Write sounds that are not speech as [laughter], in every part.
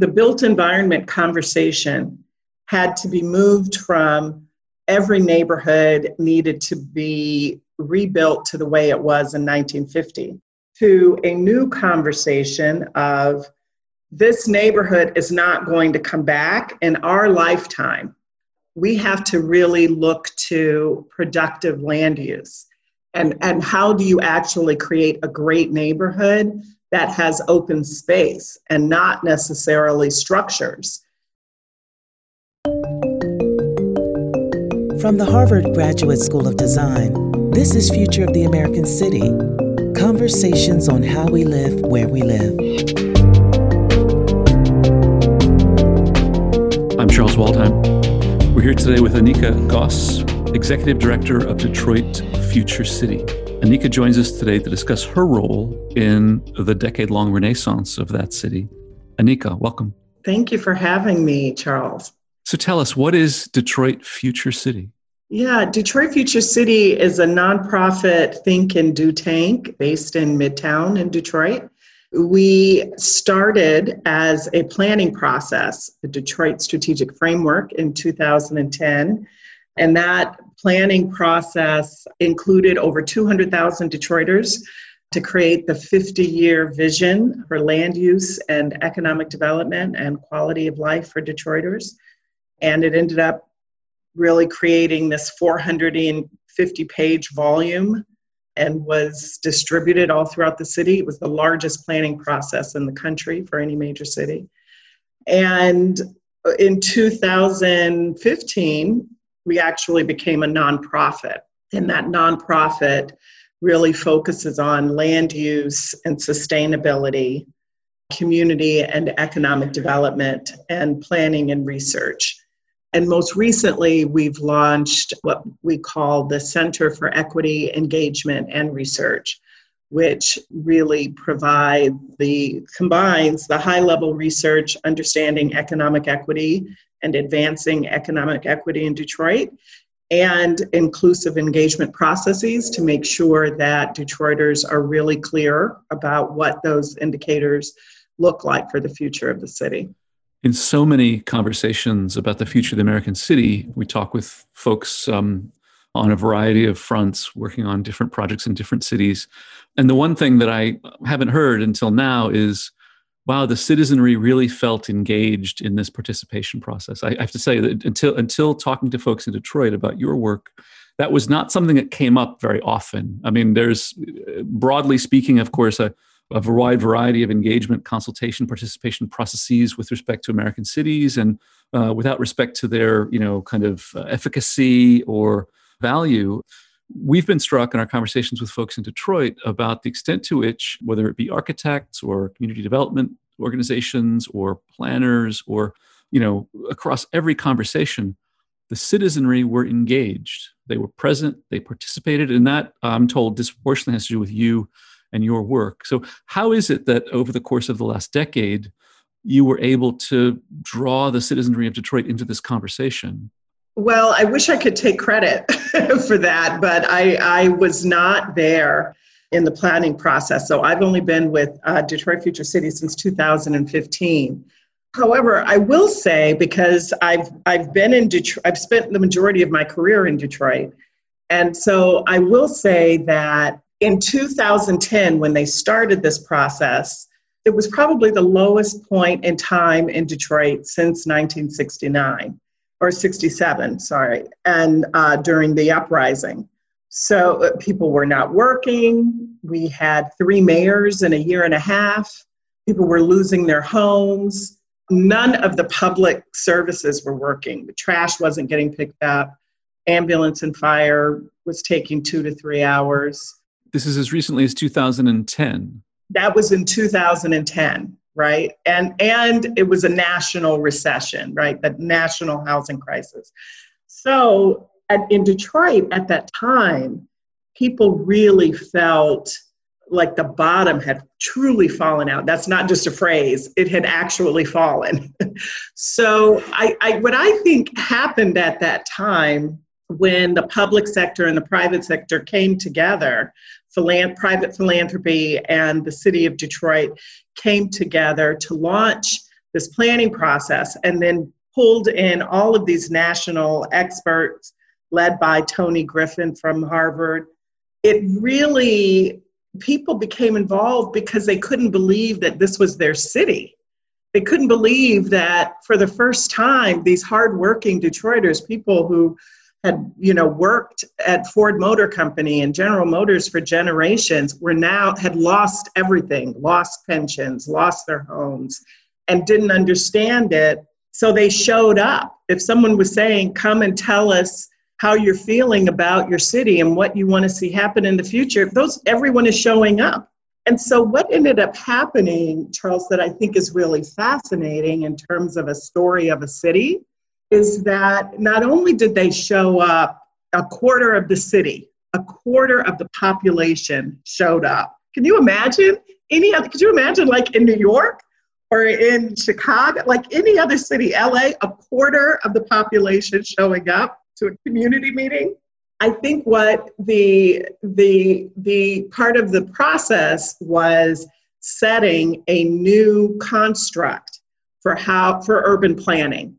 the built environment conversation had to be moved from every neighborhood needed to be rebuilt to the way it was in 1950 to a new conversation of this neighborhood is not going to come back in our lifetime. We have to really look to productive land use. And, and how do you actually create a great neighborhood that has open space and not necessarily structures? From the Harvard Graduate School of Design, this is Future of the American City Conversations on how we live where we live. I'm Charles Waldheim. We're here today with Anika Goss, Executive Director of Detroit Future City. Anika joins us today to discuss her role in the decade long renaissance of that city. Anika, welcome. Thank you for having me, Charles. So tell us, what is Detroit Future City? Yeah, Detroit Future City is a nonprofit think and do tank based in Midtown in Detroit. We started as a planning process, the Detroit Strategic Framework in 2010. And that planning process included over 200,000 Detroiters to create the 50 year vision for land use and economic development and quality of life for Detroiters. And it ended up really creating this 450 page volume and was distributed all throughout the city. It was the largest planning process in the country for any major city. And in 2015, we actually became a nonprofit. And that nonprofit really focuses on land use and sustainability, community and economic development, and planning and research. And most recently, we've launched what we call the Center for Equity, Engagement, and Research, which really provides the combines the high level research understanding economic equity and advancing economic equity in Detroit and inclusive engagement processes to make sure that Detroiters are really clear about what those indicators look like for the future of the city in so many conversations about the future of the American city, we talk with folks um, on a variety of fronts, working on different projects in different cities. And the one thing that I haven't heard until now is wow, the citizenry really felt engaged in this participation process. I, I have to say that until, until talking to folks in Detroit about your work, that was not something that came up very often. I mean, there's broadly speaking, of course, a a wide variety of engagement, consultation, participation processes with respect to American cities and uh, without respect to their, you know, kind of uh, efficacy or value. We've been struck in our conversations with folks in Detroit about the extent to which, whether it be architects or community development organizations or planners or, you know, across every conversation, the citizenry were engaged. They were present, they participated, and that, I'm told, disproportionately has to do with you and your work. So, how is it that over the course of the last decade, you were able to draw the citizenry of Detroit into this conversation? Well, I wish I could take credit [laughs] for that, but I, I was not there in the planning process. So I've only been with uh, Detroit Future City since 2015. However, I will say because I've I've been in Detroit, I've spent the majority of my career in Detroit, and so I will say that in 2010, when they started this process, it was probably the lowest point in time in Detroit since 1969 or 67, sorry, and uh, during the uprising. So uh, people were not working. We had three mayors in a year and a half. People were losing their homes. None of the public services were working. The trash wasn't getting picked up. Ambulance and fire was taking two to three hours this is as recently as 2010. That was in 2010, right? And and it was a national recession, right? The national housing crisis. So at, in Detroit at that time, people really felt like the bottom had truly fallen out. That's not just a phrase, it had actually fallen. [laughs] so, I, I, what I think happened at that time when the public sector and the private sector came together private philanthropy and the city of Detroit came together to launch this planning process and then pulled in all of these national experts led by Toni Griffin from Harvard. It really, people became involved because they couldn't believe that this was their city. They couldn't believe that for the first time, these hardworking Detroiters, people who had you know worked at Ford Motor Company and General Motors for generations were now had lost everything, lost pensions, lost their homes, and didn't understand it. So they showed up. If someone was saying, "Come and tell us how you're feeling about your city and what you want to see happen in the future," those everyone is showing up. And so what ended up happening, Charles, that I think is really fascinating in terms of a story of a city is that not only did they show up, a quarter of the city, a quarter of the population showed up. Can you imagine any other? Could you imagine like in New York or in Chicago, like any other city, LA, a quarter of the population showing up to a community meeting? I think what the the the part of the process was setting a new construct for how for urban planning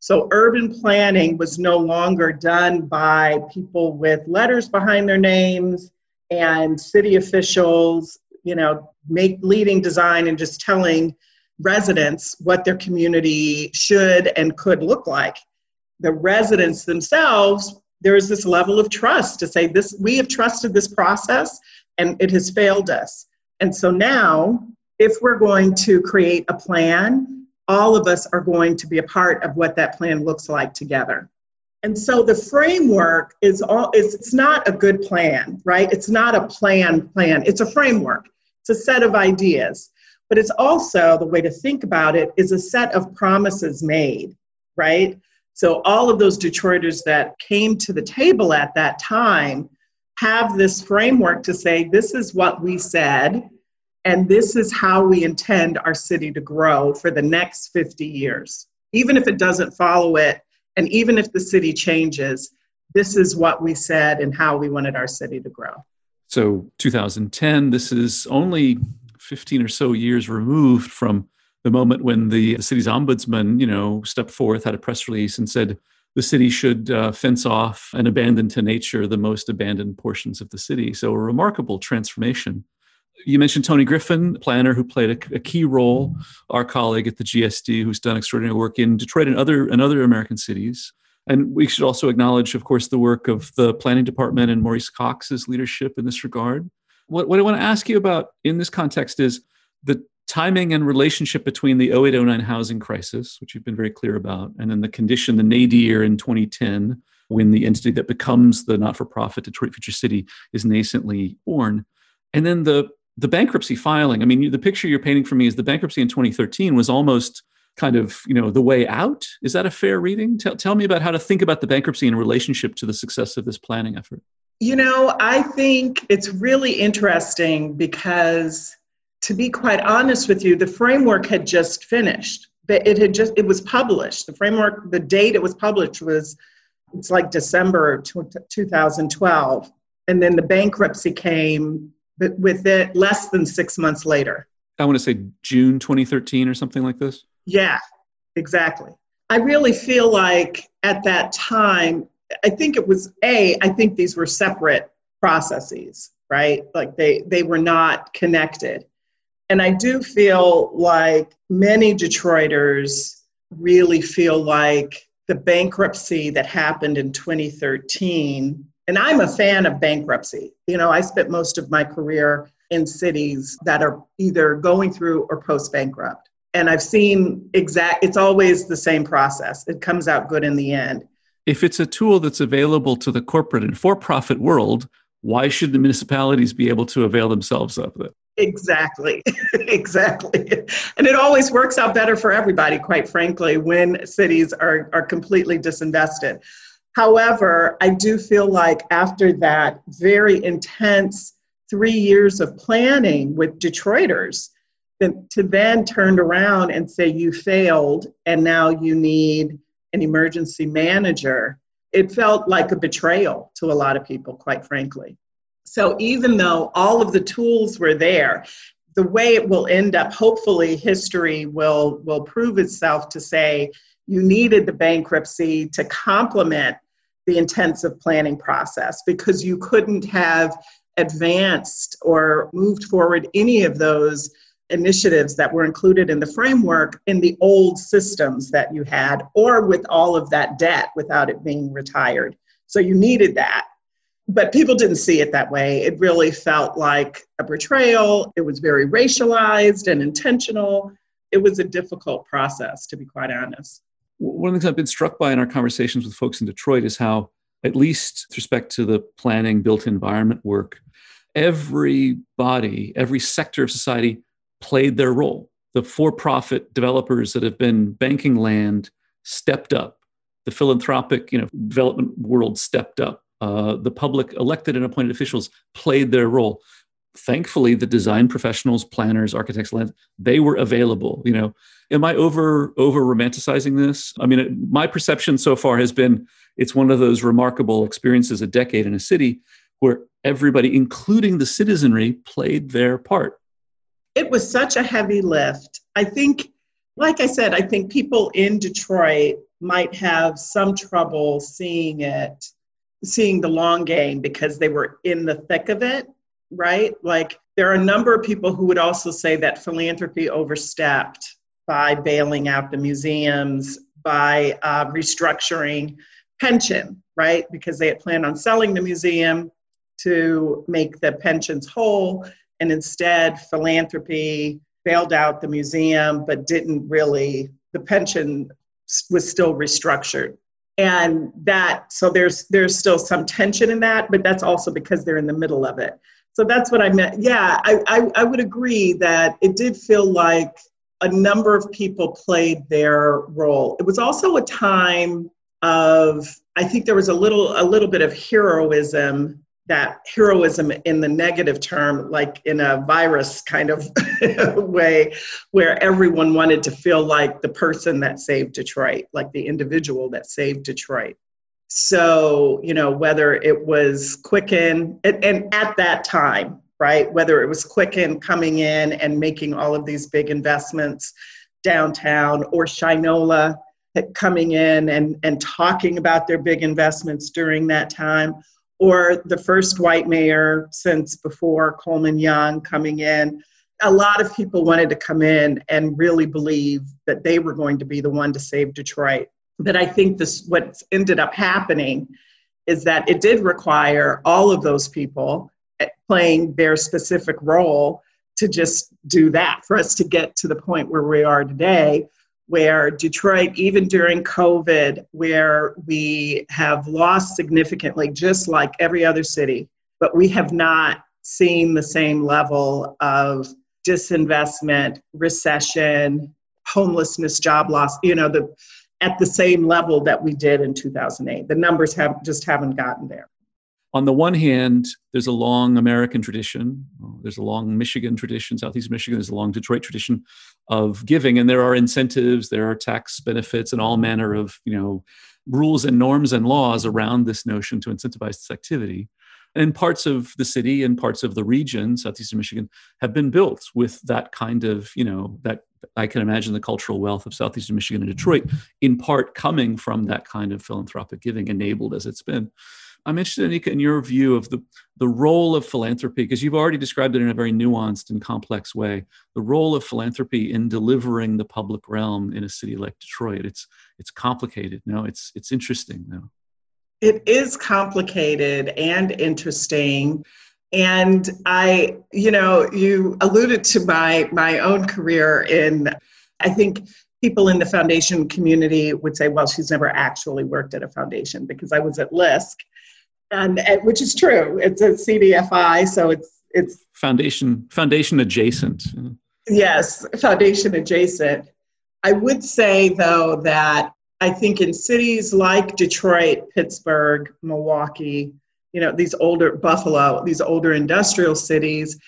so urban planning was no longer done by people with letters behind their names and city officials, you know, make leading design and just telling residents what their community should and could look like. The residents themselves, there is this level of trust to say this we have trusted this process and it has failed us. And so now if we're going to create a plan all of us are going to be a part of what that plan looks like together. And so the framework is all it's, it's not a good plan, right? It's not a plan plan. It's a framework. It's a set of ideas. But it's also the way to think about it is a set of promises made, right? So all of those Detroiters that came to the table at that time have this framework to say this is what we said and this is how we intend our city to grow for the next 50 years. Even if it doesn't follow it, and even if the city changes, this is what we said and how we wanted our city to grow. So, 2010, this is only 15 or so years removed from the moment when the, city's ombudsman, you know, stepped forth, had a press release, and said the city should uh, fence off and abandon to nature the most abandoned portions of the city. So, a remarkable transformation you mentioned Toni Griffin, the planner who played a, a, key role, our colleague at the GSD, who's done extraordinary work in Detroit and other and other American cities. And we should also acknowledge, of course, the work of the planning department and Maurice Cox's leadership in this regard. What, what I want to ask you about in this context is the timing and relationship between the 0809 housing crisis, which you've been very clear about, and then the condition, the nadir in 2010, when the entity that becomes the not for profit Detroit Future City is nascently born. And then the the bankruptcy filing, I mean, the picture you're painting for me is the bankruptcy in 2013 was almost kind of, you know, the way out. Is that a fair reading? Tell, tell me about how to think about the bankruptcy in relationship to the success of this planning effort. You know, I think it's really interesting because to be quite honest with you, the framework had just finished. but It had just it was published. The framework, the date it was published was it's like December 2012. And then the bankruptcy came but with it less than six months later. I want to say June 2013 or something like this. Yeah, exactly. I really feel like at that time, I think it was A, I think these were separate processes, right? Like they, they were not connected. And I do feel like many Detroiters really feel like the bankruptcy that happened in 2013 and I'm a fan of bankruptcy. You know, I spent most of my career in cities that are either going through or post bankrupt. And I've seen exact, it's always the same process. It comes out good in the end. If it's a tool that's available to the corporate and for profit world, why should the municipalities be able to avail themselves of it? Exactly, [laughs] exactly. And it always works out better for everybody, quite frankly, when cities are, are completely disinvested. However, I do feel like after that very intense three years of planning with Detroiters, to then turn around and say you failed and now you need an emergency manager, it felt like a betrayal to a lot of people, quite frankly. So even though all of the tools were there, the way it will end up, hopefully, history will, will prove itself to say you needed the bankruptcy to complement the intensive planning process because you couldn't have advanced or moved forward any of those initiatives that were included in the framework in the old systems that you had or with all of that debt without it being retired. So you needed that. But people didn't see it that way. It really felt like a betrayal. It was very racialized and intentional. It was a difficult process, to be quite honest. One of the things I've been struck by in our conversations with folks in Detroit is how, at least with respect to the planning built environment work, every body, every sector of society played their role. The for profit developers that have been banking land stepped up. The philanthropic you know, development world stepped up. Uh, the public elected and appointed officials played their role. Thankfully, the design professionals, planners, architects, they were available. You know, am I over over romanticizing this? I mean, my perception so far has been it's one of those remarkable experiences, a decade in a city where everybody, including the citizenry, played their part it was such a heavy lift. I think, like I said, I think people in Detroit might have some trouble seeing it, seeing the long game because they were in the thick of it, right? Like there are a number of people who would also say that philanthropy overstepped by bailing out the museums, by uh, restructuring pension, right? Because they had planned on selling the museum to make the pensions whole and instead philanthropy bailed out the museum but didn't really the pension was still restructured and that so there's there's still some tension in that but that's also because they're in the middle of it so that's what i meant yeah i i, I would agree that it did feel like a number of people played their role it was also a time of i think there was a little a little bit of heroism that heroism in the negative term, like in a virus kind of [laughs] way, where everyone wanted to feel like the person that saved Detroit, like the individual that saved Detroit. So, you know, whether it was Quicken, and, and at that time, right, whether it was Quicken coming in and making all of these big investments downtown or Shinola coming in and, and talking about their big investments during that time or the first white mayor since before Coleman Young coming in. A lot of people wanted to come in and really believe that they were going to be the one to save Detroit. But I think this what ended up happening is that it did require all of those people eh, playing their specific role to just do that for us to get to the point where we are today where Detroit, even during COVID, where we have lost significantly, just like every other city, but we have not seen the same level of disinvestment, recession, homelessness, job loss, you know, the, at the same level that we did in 2008. The numbers have just haven't gotten there on the one hand, there's a long American tradition, there's a long Michigan tradition, Southeast Michigan, there's a long Detroit tradition of giving, and there are incentives, there are tax benefits, and all manner of you know rules and norms and laws around this notion to incentivize this activity. And parts of the city and parts of the region, southeastern Michigan, have been built with that kind of, you know, that I can imagine the cultural wealth of southeastern Michigan and Detroit, in part coming from that kind of philanthropic giving, enabled as it's been. I'm interested, Anika, in your view of the, the role of philanthropy, because you've already described it in a very nuanced and complex way. The role of philanthropy in delivering the public realm in a city like Detroit. It's it's complicated. No, it's it's interesting though. It is complicated and interesting. And I, you know, you alluded to my my own career in I think people in the foundation community would say, well, she's never actually worked at a foundation because I was at LISC and, and which is true. It's a CDFI, so it's it's foundation foundation adjacent. Yes, foundation adjacent. I would say though that I think in cities like Detroit, Pittsburgh, Milwaukee, you know, these older Buffalo, these older industrial cities,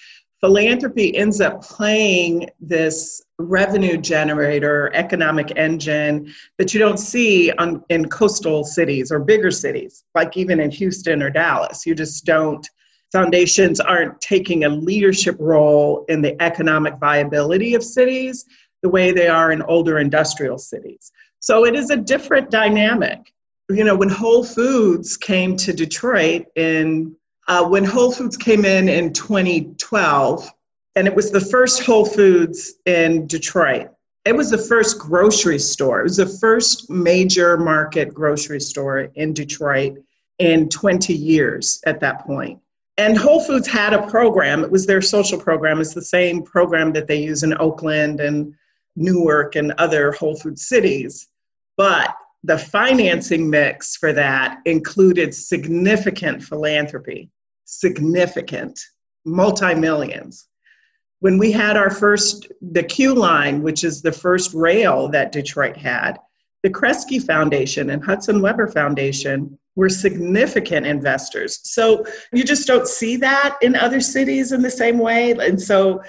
philanthropy ends up playing this revenue generator, economic engine that you don't see on, in coastal cities or bigger cities, like even in Houston or Dallas. You just don't foundations aren't taking a leadership role in the economic viability of cities the way they are in older industrial cities. So it is a different dynamic. You know, when Whole Foods came to Detroit in uh, when Whole Foods came in in 2012, and it was the first Whole Foods in Detroit. It was the first grocery store. It was the first major market grocery store in Detroit in 20 years at that point. And Whole Foods had a program. It was their social program. It's the same program that they use in Oakland and Newark and other Whole Food cities. But the financing mix for that included significant philanthropy, significant, multi millions. When we had our first, the Q line, which is the first rail that Detroit had, the Kresge Foundation and Hudson-Webber Foundation were significant investors. So you just don't see that in other cities in the same way. And so,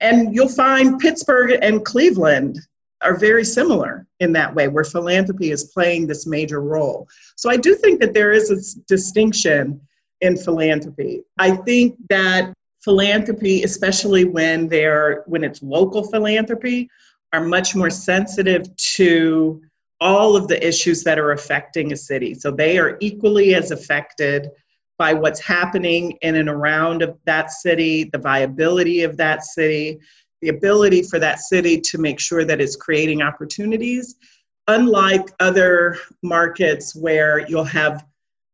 and you'll find Pittsburgh and Cleveland are very similar in that way, where philanthropy is playing this major role. So I do think that there is a distinction in philanthropy. I think that philanthropy, especially when they're when it's local philanthropy, are much more sensitive to all of the issues that are affecting a city. So they are equally as affected by what's happening in and around of that city, the viability of that city, the ability for that city to make sure that it's creating opportunities unlike other markets where you'll have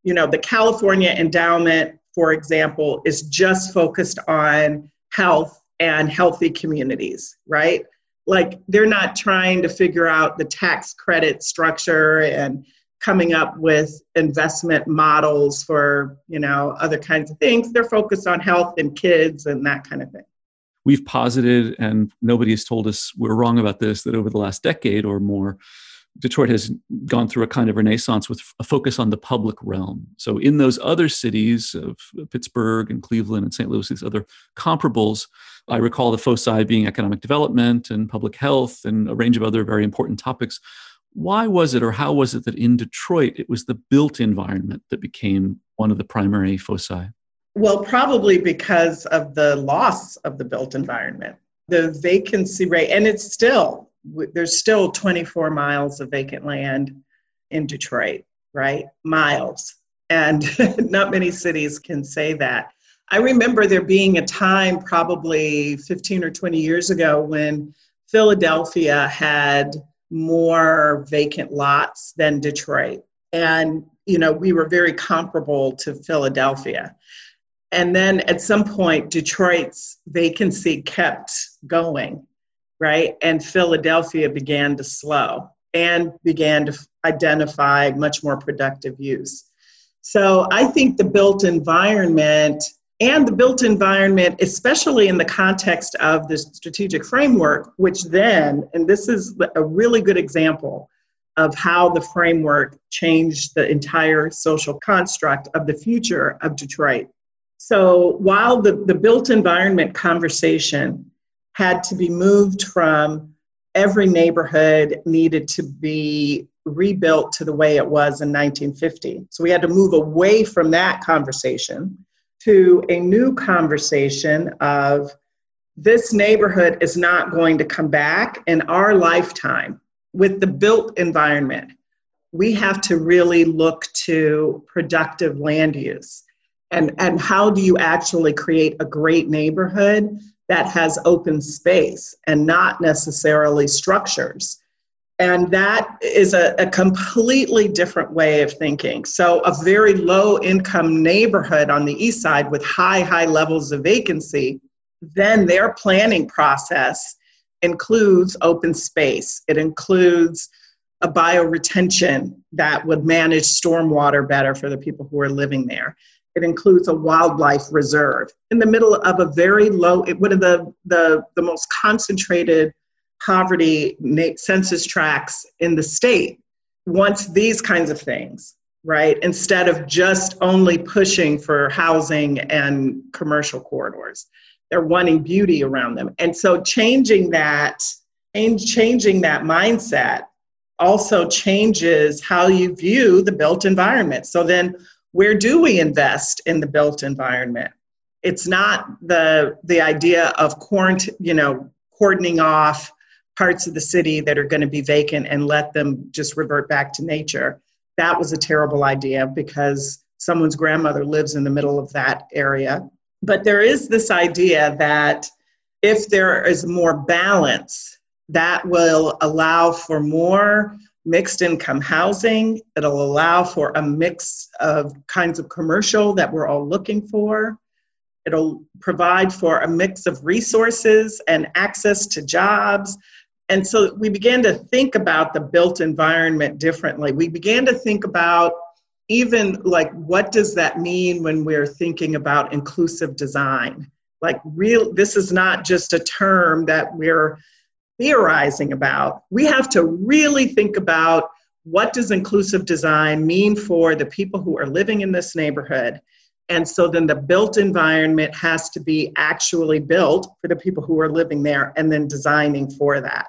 you know the california endowment for example is just focused on health and healthy communities right? Like they're not trying to figure out the tax credit structure and coming up with investment models for you know other kinds of things. They're focused on health and kids and that kind of thing we've posited, and nobody has told us we're wrong about this, that over the last decade or more, Detroit has gone through a kind of renaissance with a focus on the public realm. So, in those other cities of Pittsburgh and Cleveland and St. Louis, these other comparables, I recall the foci being economic development and public health and a range of other very important topics. Why was it, or how was it, that in Detroit it was the built environment that became one of the primary foci? Well, probably because of the loss of the built environment. The vacancy rate, and it's still, there's still 24 miles of vacant land in Detroit, right? Miles. And [laughs] not many cities can say that. I remember there being a time, probably 15 or 20 years ago, when Philadelphia had more vacant lots than Detroit. And, you know, we were very comparable to Philadelphia. And then at some point, Detroit's vacancy kept going, right? And Philadelphia began to slow and began to identify much more productive use. So I think the built environment and the built environment, especially in the context of the strategic framework, which then, and this is a really good example of how the framework changed the entire social construct of the future of Detroit. So while the, the built environment conversation had to be moved from every neighborhood needed to be rebuilt to the way it was in 1950. So we had to move away from that conversation to a new conversation of this neighborhood is not going to come back in our lifetime with the built environment. We have to really look to productive land use and and how do you actually create a great neighborhood that has open space and not necessarily structures? And that is a, a, completely different way of thinking. So a very low income neighborhood on the east side with high high levels of vacancy then their planning process includes open space. It includes a bioretention that would manage stormwater better for the people who are living there it includes a wildlife reserve in the middle of a very low, one of the, the, the most concentrated poverty census tracts in the state wants these kinds of things, right? Instead of just only pushing for housing and commercial corridors. They're wanting beauty around them. And so changing that, and changing that mindset also changes how you view the built environment. So then where do we invest in the built environment? It's not the the idea of quarantine, you know, cordoning off parts of the city that are going to be vacant and let them just revert back to nature. That was a terrible idea because someone's grandmother lives in the middle of that area. But there is this idea that if there is more balance, that will allow for more mixed income housing. It'll allow for a mix of kinds of commercial that we're all looking for. It'll provide for a mix of resources and access to jobs. And so we began to think about the built environment differently. We began to think about even like what does that mean when we're thinking about inclusive design? Like real this is not just a term that we're theorizing about. We have to really think about what does inclusive design mean for the people who are living in this neighborhood. And so then the built environment has to be actually built for the people who are living there and then designing for that.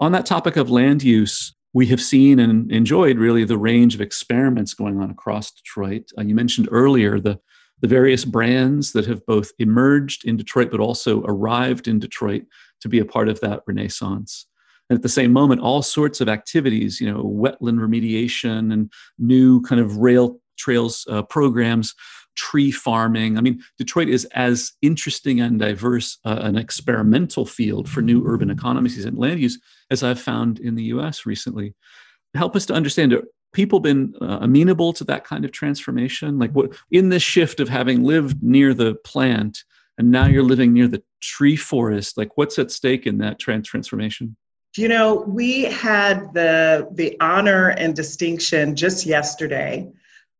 On that topic of land use, we have seen and enjoyed really the range of experiments going on across Detroit. Uh, you mentioned earlier the the various brands that have both emerged in Detroit but also arrived in Detroit to be a part of that renaissance. And at the same moment, all sorts of activities, you know, wetland remediation and new kind of rail trails uh, programs, tree farming. I mean, Detroit is as interesting and diverse uh, an experimental field for new urban economies and land use as I've found in the US recently. Help us to understand people been uh, amenable to that kind of transformation like what in this shift of having lived near the plant and now you're living near the tree forest. Like what's at stake in that trans- transformation? You know we had the the honor and distinction just yesterday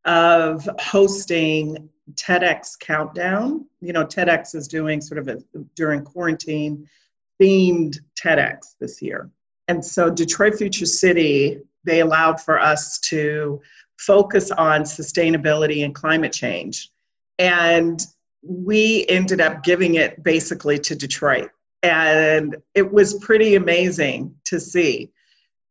of hosting TEDx countdown. You know TEDx is doing sort of a during quarantine themed TEDx this year. And so Detroit Future City they allowed for us to focus on sustainability and climate change. And we ended up giving it basically to Detroit. And it was pretty amazing to see.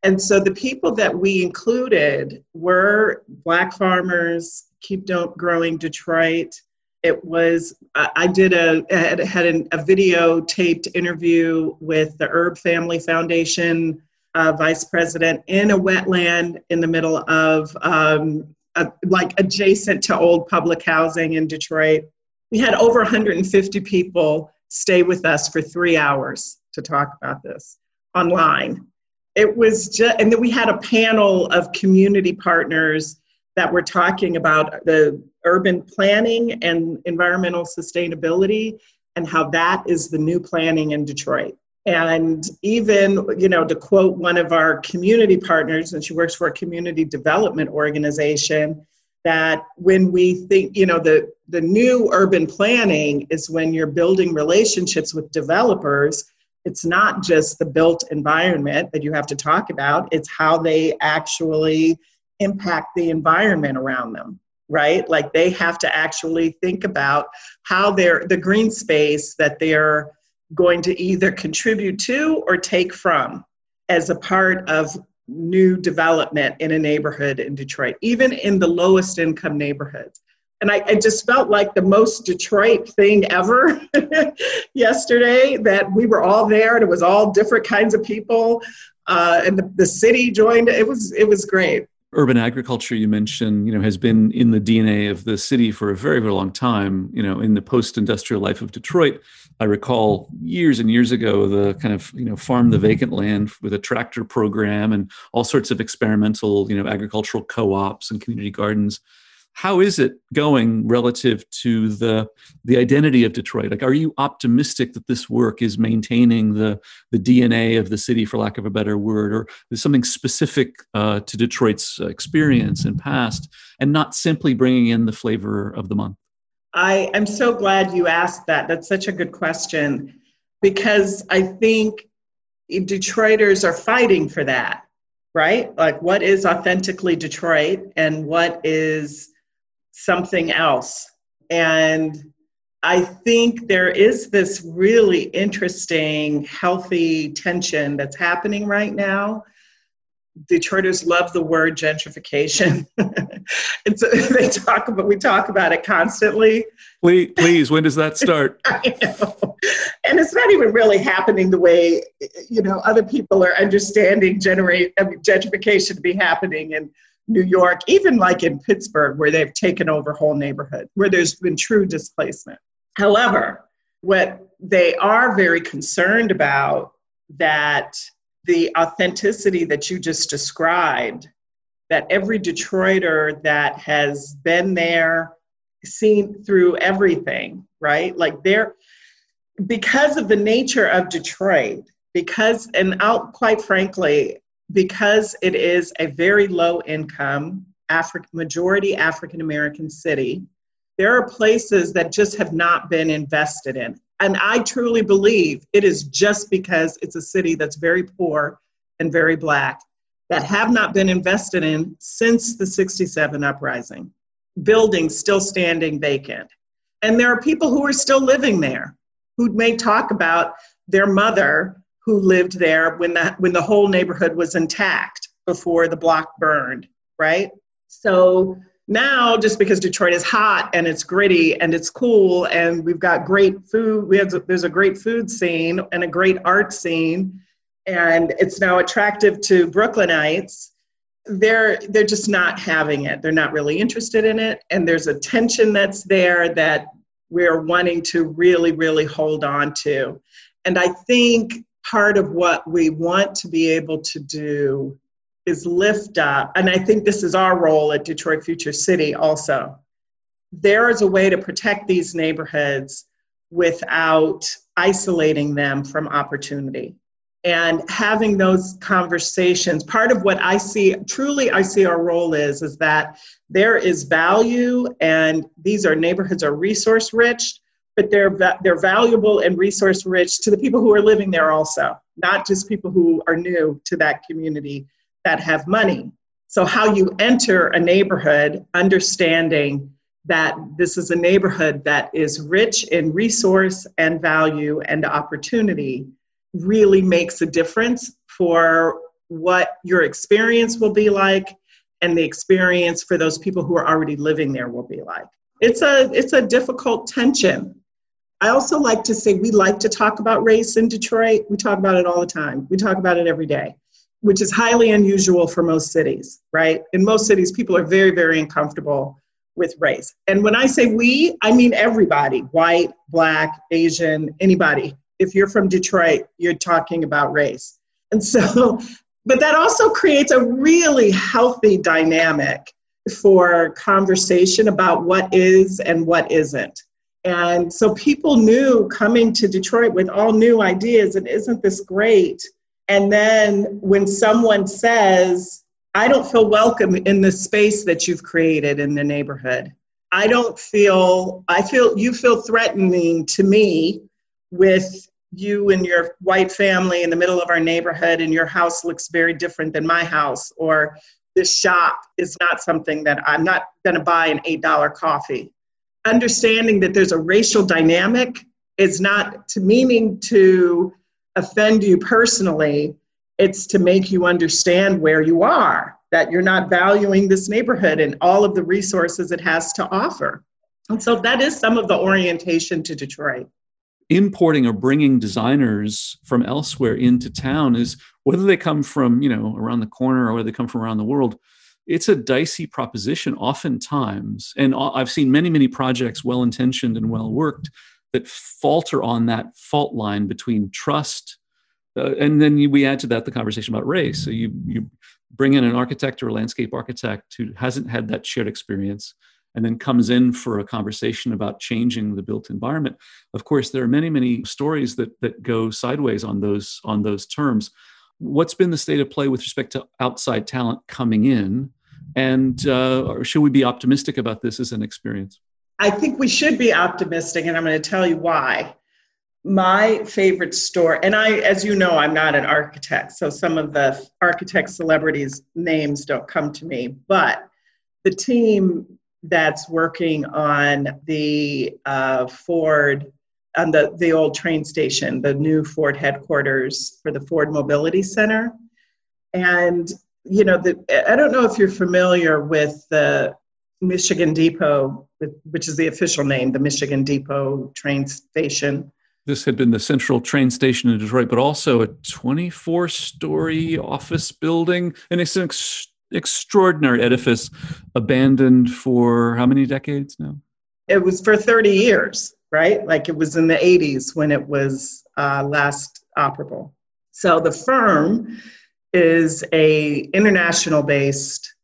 And so the people that we included were Black farmers, Keep Growing Detroit. It was, I did a, had, had a video taped interview with the Erb Family Foundation uh, vice president in a wetland in the middle of um, a, like adjacent to old public housing in Detroit. We had over 150 people stay with us for three hours to talk about this online. It was just, and then we had a panel of community partners that were talking about the urban planning and environmental sustainability and how that is the new planning in Detroit. And even, you know, to quote one of our community partners, and she works for a community development organization, that when we think, you know, the, the new urban planning is when you're building relationships with developers. It's not just the built environment that you have to talk about, it's how they actually impact the environment around them right like they have to actually think about how they're the green space that they're going to either contribute to or take from as a part of new development in a neighborhood in Detroit, even in the lowest income neighborhoods. And I, I just felt like the most Detroit thing ever [laughs] yesterday that we were all there and it was all different kinds of people. Uh, and the, the city joined. It was it was great urban agriculture you mentioned you know has been in the dna of the city for a very very long time you know in the post-industrial life of detroit i recall years and years ago the kind of you know farm the vacant land with a tractor program and all sorts of experimental you know agricultural co-ops and community gardens how is it going relative to the the identity of Detroit? Like, are you optimistic that this work is maintaining the the DNA of the city, for lack of a better word, or there's something specific uh, to Detroit's experience and past, and not simply bringing in the flavor of the month? I am so glad you asked that. That's such a good question because I think Detroiters are fighting for that, right? Like, what is authentically Detroit and what is something else. And I think there is this really interesting, healthy tension that's happening right now Detroiters love the word gentrification. [laughs] and so [laughs] they talk about we talk about it constantly. Please, please, when does that start? [laughs] And it's not even really happening the way you know other people are understanding generate gentrification to be happening in New York, even like in Pittsburgh, where they've taken over whole neighborhoods, where there's been true displacement. However, what they are very concerned about that the authenticity that you just described, that every Detroiter that has been there, seen through everything, right? Like they're, because of the nature of Detroit, because, and out quite frankly, because it is a very low income, Afri- majority African American city, there are places that just have not been invested in. And I truly believe it is just because it's a city that's very poor and very black that have not been invested in since the 67 uprising. Buildings still standing vacant. And there are people who are still living there who may talk about their mother who lived there when the, when the whole neighborhood was intact before the block burned, right? So now just because detroit is hot and it's gritty and it's cool and we've got great food we have there's a great food scene and a great art scene and it's now attractive to brooklynites they're they're just not having it. They're not really interested in it. And there's a tension that's there that we're wanting to really really hold on to. And i think part of what we want to be able to do is lift up, and I think this is our role at Detroit Future City also. There is a way to protect these neighborhoods without isolating them from opportunity. And having those conversations, part of what I see, truly I see our role is, is that there is value and these are neighborhoods are resource rich, but they're, they're valuable and resource rich to the people who are living there also, not just people who are new to that community that have money. So, how you enter a neighborhood, understanding that this is a neighborhood that is rich in resource and value and opportunity, really makes a difference for what your experience will be like and the experience for those people who are already living there will be like. It's a it's a difficult tension. I also like to say we like to talk about race in Detroit. We talk about it all the time. We talk about it every day which is highly unusual for most cities, right? In most cities, people are very, very uncomfortable with race. And when I say we, I mean everybody white, black, Asian, anybody. If you're from Detroit, you're talking about race. And so, [laughs] but that also creates a really healthy dynamic for conversation about what is and what isn't. And so people knew coming to Detroit with all new ideas, and isn't this great? And then when someone says, I don't feel welcome in the space that you've created in the neighborhood. I don't feel, I feel, you feel threatening to me with you and your white family in the middle of our neighborhood and your house looks very different than my house or this shop is not something that I'm not going to buy an $8 coffee. Understanding that there's a racial dynamic is not to meaning to offend you personally, it's to make you understand where you are, that you're not valuing this neighborhood and all of the resources it has to offer. And so that is some of the orientation to Detroit. Importing or bringing designers from elsewhere into town is whether they come from, you know, around the corner or whether they come from around the world, it's a dicey proposition oftentimes. And I've seen many, many projects, well intentioned and well worked, that falter on that fault line between trust uh, and then you, we add to that the conversation about race. So you you bring in an architect or a landscape architect who hasn't had that shared experience and then comes in for a conversation about changing the built environment. Of course there are many many stories that that go sideways on those on those terms. What's been the state of play with respect to outside talent coming in? And uh, should we be optimistic about this as an experience I think we should be optimistic, and I'm going to tell you why. My favorite store, and I, as you know, I'm not an architect, so some of the architect celebrities' names don't come to me, but the team that's working on the uh, Ford, on the, the old train station, the new Ford headquarters for the Ford Mobility Center. And you know, the, I don't know if you're familiar with the Michigan Depot, which is the official name, the Michigan Depot train station. This had been the central train station in Detroit, but also a 24 story office building. And it's an ex- extraordinary edifice abandoned for how many decades now? It was for 30 years, right? Like it was in the 80s when it was uh, last operable. So the firm is a international based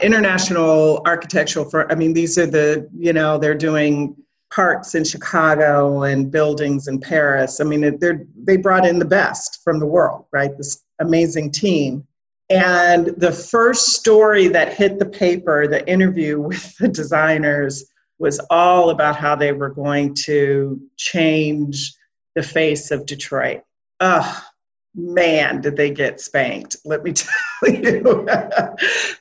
international architectural firm. I mean, these are the, you know, they're doing parks in Chicago and buildings in Paris. I mean, they're, they brought in the best from the world, right? This amazing team. And the first story that hit the paper, the interview [laughs] with the designers, was all about how they were going to change the face of Detroit. Ugh, man, did they get spanked. Let me [laughs] tell you.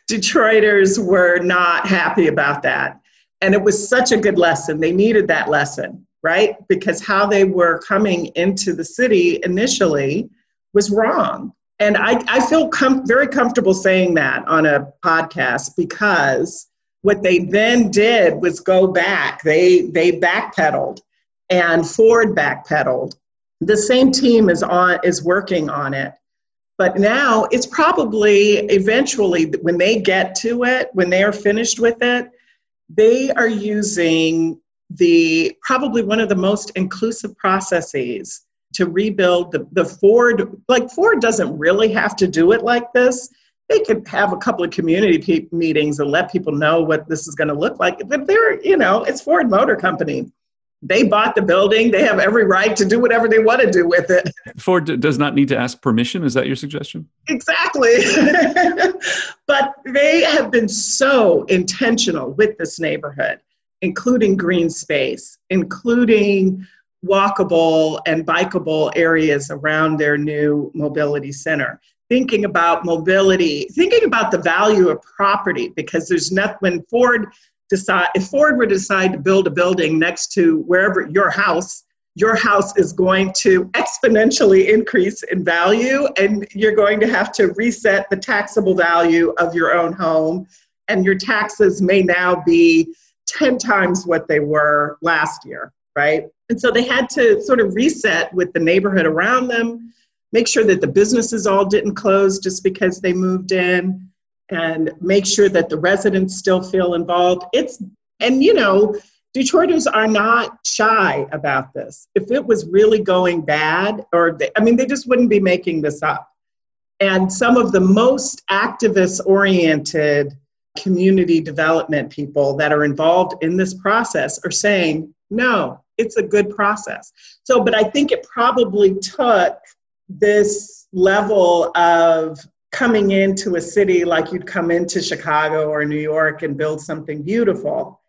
Detroiters were not happy about that. And it was such a good lesson. They needed that lesson, right? Because how they were coming into the city initially was wrong. And I, I feel com- very comfortable saying that on a podcast because what they then did was go back. They, they backpedaled and Ford backpedaled the same team is on is working on it. But now it's probably eventually when they get to it when they are finished with it they are using the probably one of the most inclusive processes to rebuild the, the ford like ford doesn't really have to do it like this. They could have a couple of community pe- meetings and let people know what this is going to look like but they're you know it's ford motor company they bought the building. They have every right to do whatever they want to do with it. Ford does not need to ask permission. Is that your suggestion? Exactly. [laughs] but they have been so intentional with this neighborhood, including green space, including walkable and bikeable areas around their new mobility center. Thinking about mobility, thinking about the value of property, because there's nothing when Ford decide if Ford were to decide to build a building next to wherever your house, your house is going to exponentially increase in value, and you're going to have to reset the taxable value of your own home, and your taxes may now be 10 times what they were last year, right? And so they had to sort of reset with the neighborhood around them, make sure that the businesses all didn't close just because they moved in and make sure that the residents still feel involved. It's, and you know, Detroiters are not shy about this. If it was really going bad, or they, I mean, they just wouldn't be making this up. And some of the most activist oriented community development people that are involved in this process are saying, no, it's a good process. So, but I think it probably took this level of coming into a city like you'd come into Chicago or New York and build something beautiful,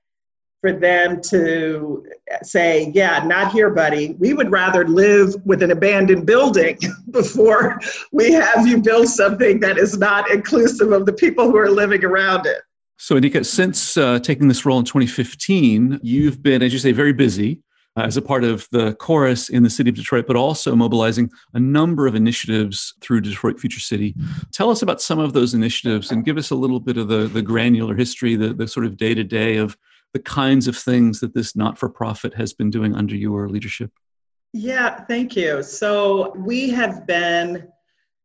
for them to say, Yeah, not here, buddy. We would rather live with an abandoned building [laughs] before we have you build something that is not inclusive of the people who are living around it. So, Anika, since uh, taking this role in 2015, you've been, as you say, very busy uh, as a part of the chorus in the city of Detroit, but also mobilizing a number of initiatives through Detroit Future City. Tell us about some of those initiatives and give us a little bit of the, the granular history, the, the sort of day to day of the kinds of things that this not for profit has been doing under your leadership. Yeah, thank you. So we have been,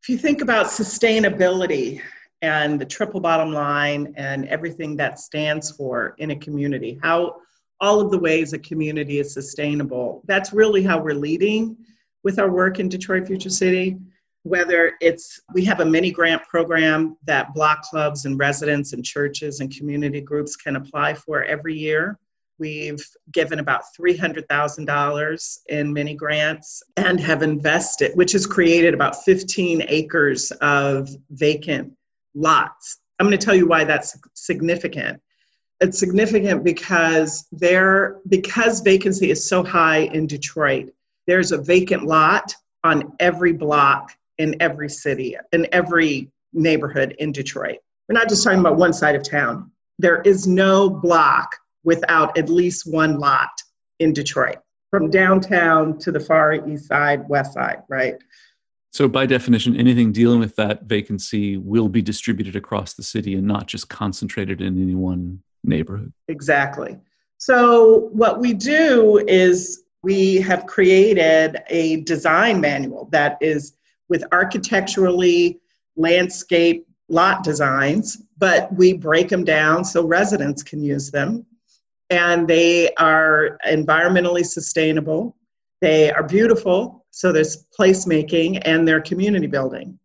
if you think about sustainability, and the triple bottom line and everything that stands for in a community. How all of the ways a community is sustainable. That's really how we're leading with our work in Detroit Future City. Whether it's, we have a mini grant program that block clubs and residents and churches and community groups can apply for every year. We've given about $300,000 in mini grants and have invested, which has created about 15 acres of vacant lots. I'm going to tell you why that's significant it's significant because there because vacancy is so high in Detroit, there's a vacant lot on every block in every city, in every neighborhood in Detroit. We're not just talking about one side of town. There is no block without at least one lot in Detroit, from downtown to the far east side, west side, right? So, by definition, anything dealing with that vacancy will be distributed across the city and not just concentrated in any one neighborhood. Exactly. So, what we do is we have created a design manual that is with architecturally landscape lot designs, but we break them down so residents can use them. And they are environmentally sustainable, they are beautiful, so there's placemaking, and they're community building.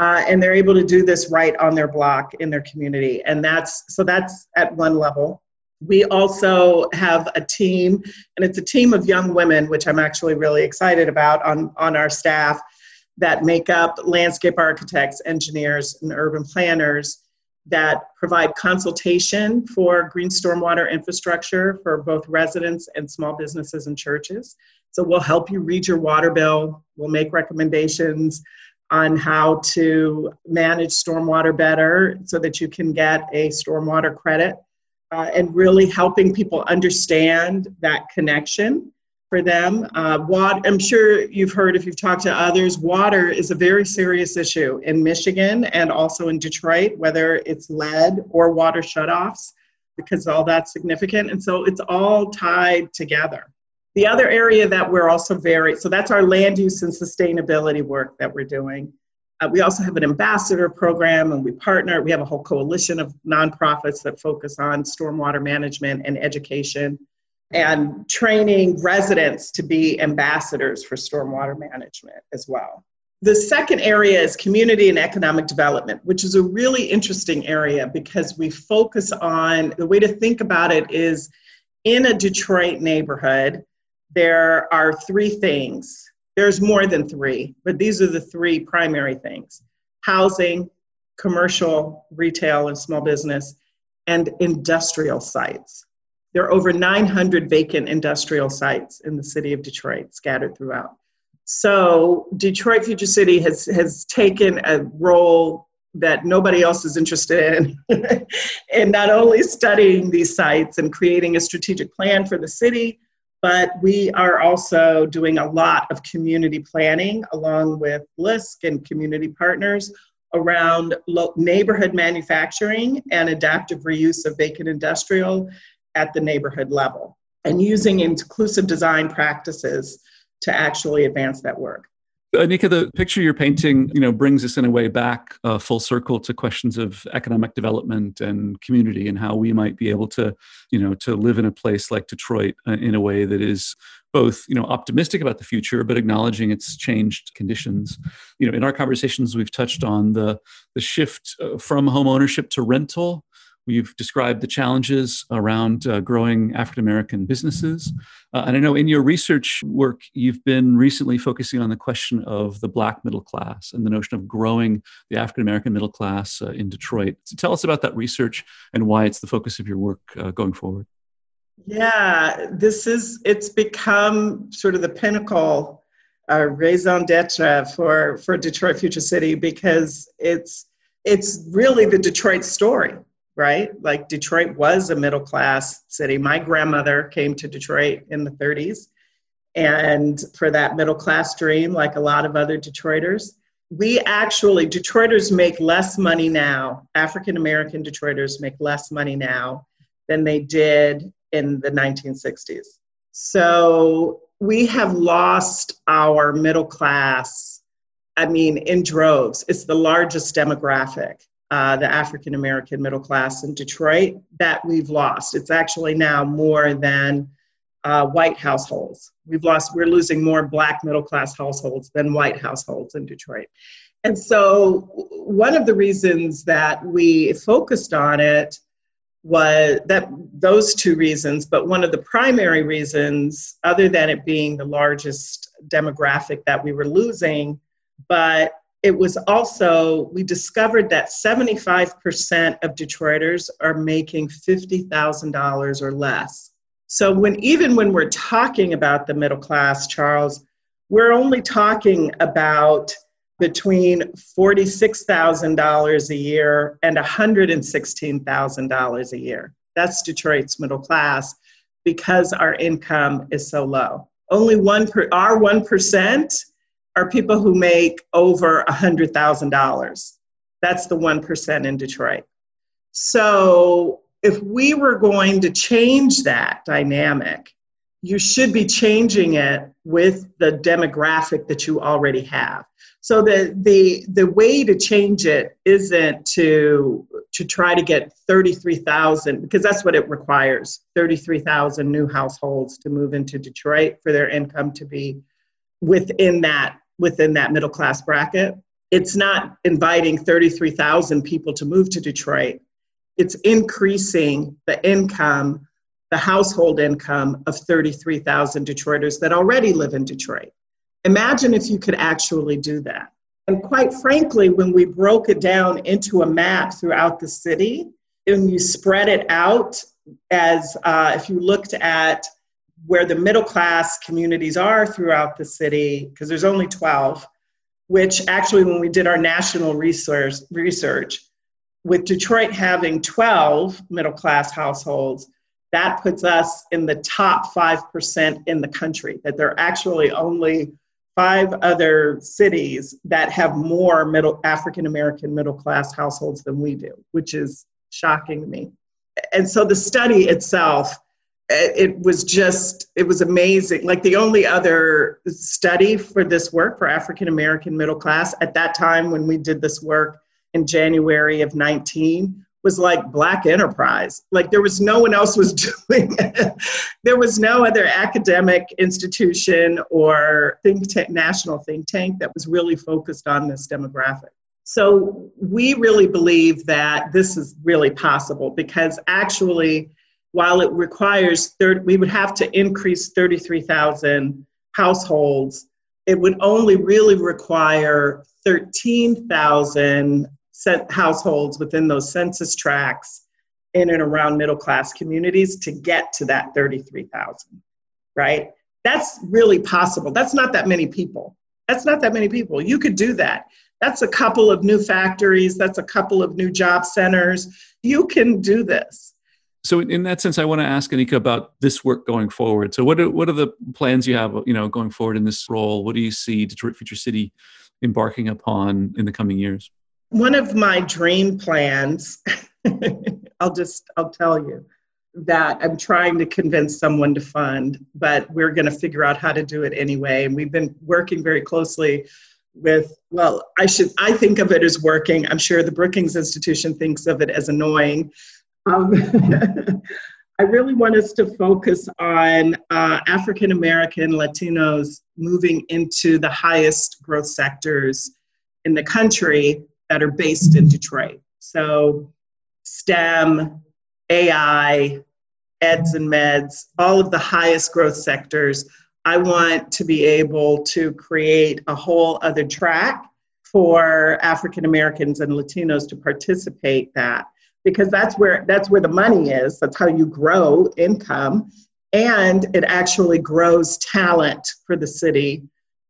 Uh, and they're able to do this right on their block in their community. And that's so that's at one level. We also have a team, and it's a team of young women, which I'm actually really excited about on, on our staff that make up landscape architects, engineers, and urban planners that provide consultation for green stormwater infrastructure for both residents and small businesses and churches. So we'll help you read your water bill, we'll make recommendations on how to manage stormwater better so that you can get a stormwater credit uh, and really helping people understand that connection for them. Uh, water, I'm sure you've heard if you've talked to others, water is a very serious issue in Michigan and also in Detroit, whether it's lead or water shutoffs, because all that's significant. And so it's all tied together. The other area that we're also very, so that's our land use and sustainability work that we're doing. Uh, we also have an ambassador program and we partner. We have a whole coalition of nonprofits that focus on stormwater management and education and training residents to be ambassadors for stormwater management as well. The second area is community and economic development, which is a really interesting area because we focus on the way to think about it is in a Detroit neighborhood, there are three things there's more than three, but these are the three primary things housing, commercial, retail, and small business, and industrial sites. There are over 900 vacant industrial sites in the city of Detroit scattered throughout. So, Detroit Future City has, has taken a role that nobody else is interested in, [laughs] in not only studying these sites and creating a strategic plan for the city, but we are also doing a lot of community planning along with LISC and community partners around lo- neighborhood manufacturing and adaptive reuse of vacant industrial at the neighborhood level and using inclusive design practices to actually advance that work. Anika, the picture you're painting, you know, brings us in a way back uh, full circle to questions of economic development and community, and how we might be able to, you know, to live in a place like Detroit uh, in a way that is both, you know, optimistic about the future, but acknowledging its changed conditions. You know, in our conversations, we've touched on the the shift uh, from home ownership to rental, We've described the challenges around uh, growing African American businesses. Uh, and I know in your research work, you've been recently focusing on the question of the Black middle class and the notion of growing the African American middle class uh, in Detroit. So tell us about that research and why it's the focus of your work uh, going forward. Yeah, this is, it's become sort of the pinnacle uh, raison d'etre for, for Detroit Future City because it's, it's really the Detroit story right? Like Detroit was a middle class city. My grandmother came to Detroit in the 30s. And for that middle class dream, like a lot of other Detroiters, we actually, Detroiters make less money now, African American Detroiters make less money now than they did in the 1960s. So we have lost our middle class, I mean, in droves. It's the largest demographic uh, the African American middle class in Detroit that we've lost. It's actually now more than uh, white households. We've lost, we're losing more black middle class households than white households in Detroit. And so, one of the reasons that we focused on it was that those two reasons, but one of the primary reasons, other than it being the largest demographic that we were losing, but it was also, we discovered that 75% of Detroiters are making $50,000 or less. So when even when we're talking about the middle class, Charles, we're only talking about between $46,000 a year and $116,000 a year. That's Detroit's middle class because our income is so low. Only one per, our 1% are people who make over $100,000. That's the 1% in Detroit. So if we were going to change that dynamic, you should be changing it with the demographic that you already have. So the the the way to change it isn't to to try to get 33,000 because that's what it requires 33,000 new households to move into Detroit for their income to be within that within that middle class bracket. It's not inviting 33,000 people to move to Detroit. It's increasing the income, the household income of 33,000 Detroiters that already live in Detroit. Imagine if you could actually do that. And quite frankly, when we broke it down into a map throughout the city, and you spread it out as uh, if you looked at where the middle class communities are throughout the city, because there's only 12, which actually, when we did our national research, research, with Detroit having 12 middle class households, that puts us in the top 5% in the country, that there are actually only five other cities that have more middle African American middle class households than we do, which is shocking to me. And so the study itself, it was just, it was amazing. Like the only other study for this work for African American middle class at that time when we did this work in January of 19 was like black enterprise. Like there was no one else was [laughs] doing it. There was no other academic institution or think tank national think tank that was really focused on this demographic. So we really believe that this is really possible because actually while it requires 30, we would have to increase 33000 households it would only really require 13,000 households within those census tracts in and around middle class communities to get to that 33,000, right? That's really possible. That's not that many people. That's not that many people. You could do that. That's a couple of new factories, that's a couple of new job centers. You can do this. So, in that sense, I want to ask Anika about this work going forward. So, what are, what are the plans you have, you know, going forward in this role? What do you see Detroit Future City embarking upon in the coming years? one of my dream plans [laughs] i'll just i'll tell you that i'm trying to convince someone to fund but we're going to figure out how to do it anyway and we've been working very closely with well i should i think of it as working i'm sure the brookings institution thinks of it as annoying um, [laughs] i really want us to focus on uh, african american latinos moving into the highest growth sectors in the country that are based in Detroit. So, STEM, AI, eds and meds, all of the highest growth sectors. I want to be able to create a whole other track for African Americans and Latinos to participate that because that's where that's where the money is. That's how you grow income and it actually grows talent for the city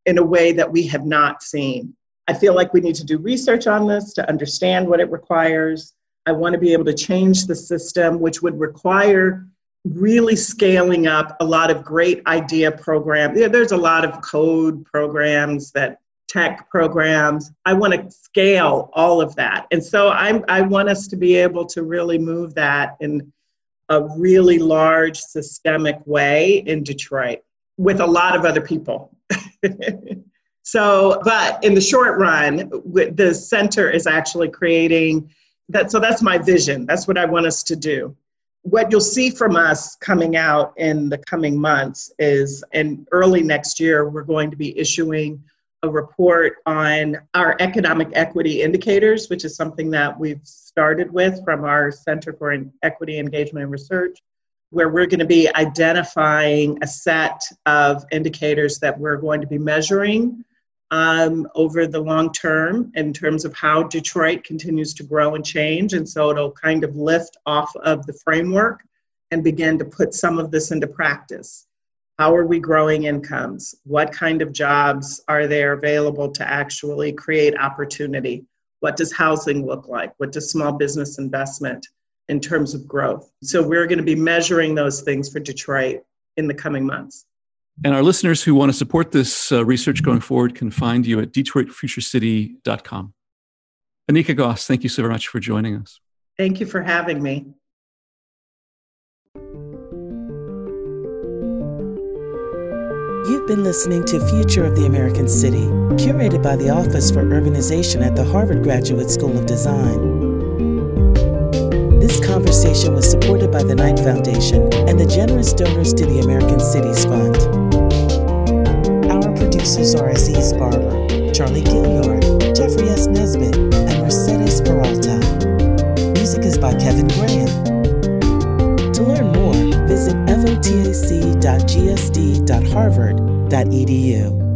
in a way that we have not seen. I feel like we need to do research on this to understand what it requires. I want to be able to change the system, which would require really scaling up a lot of great idea programs. Yeah, there's a lot of code programs that tech programs. I want to scale all of that. And so I'm, I want us to be able to really move that in a really large systemic way in Detroit with a lot of other people. [laughs] So, but in the short run, the center is actually creating that. So that's my vision. That's what I want us to do. What you'll see from us coming out in the coming months is, in early next year, we're going to be issuing a report on our economic equity indicators, which is something that we've started with from our Center for Equity Engagement and Research, where we're going to be identifying a set of indicators that we're going to be measuring um, over the long term in terms of how Detroit continues to grow and change. And so it'll kind of lift off of the framework and begin to put some of this into practice. How are we growing incomes? What kind of jobs are there available to actually create opportunity? What does housing look like? What does small business investment in terms of growth? So we're going to be measuring those things for Detroit in the coming months. And our listeners who want to support this uh, research going forward can find you at DetroitFutureCity.com. Anika Goss, thank you so very much for joining us. Thank you for having me. You've been listening to Future of the American City, curated by the Office for Urbanization at the Harvard Graduate School of Design. This conversation was supported by the Knight Foundation and the generous donors to the American Cities Fund. Our producers are Aziz Barber, Charlie Gilmore, Jeffrey S. Nesbitt, and Mercedes Peralta. Music is by Kevin Graham. fotac.gsd.harvard.edu.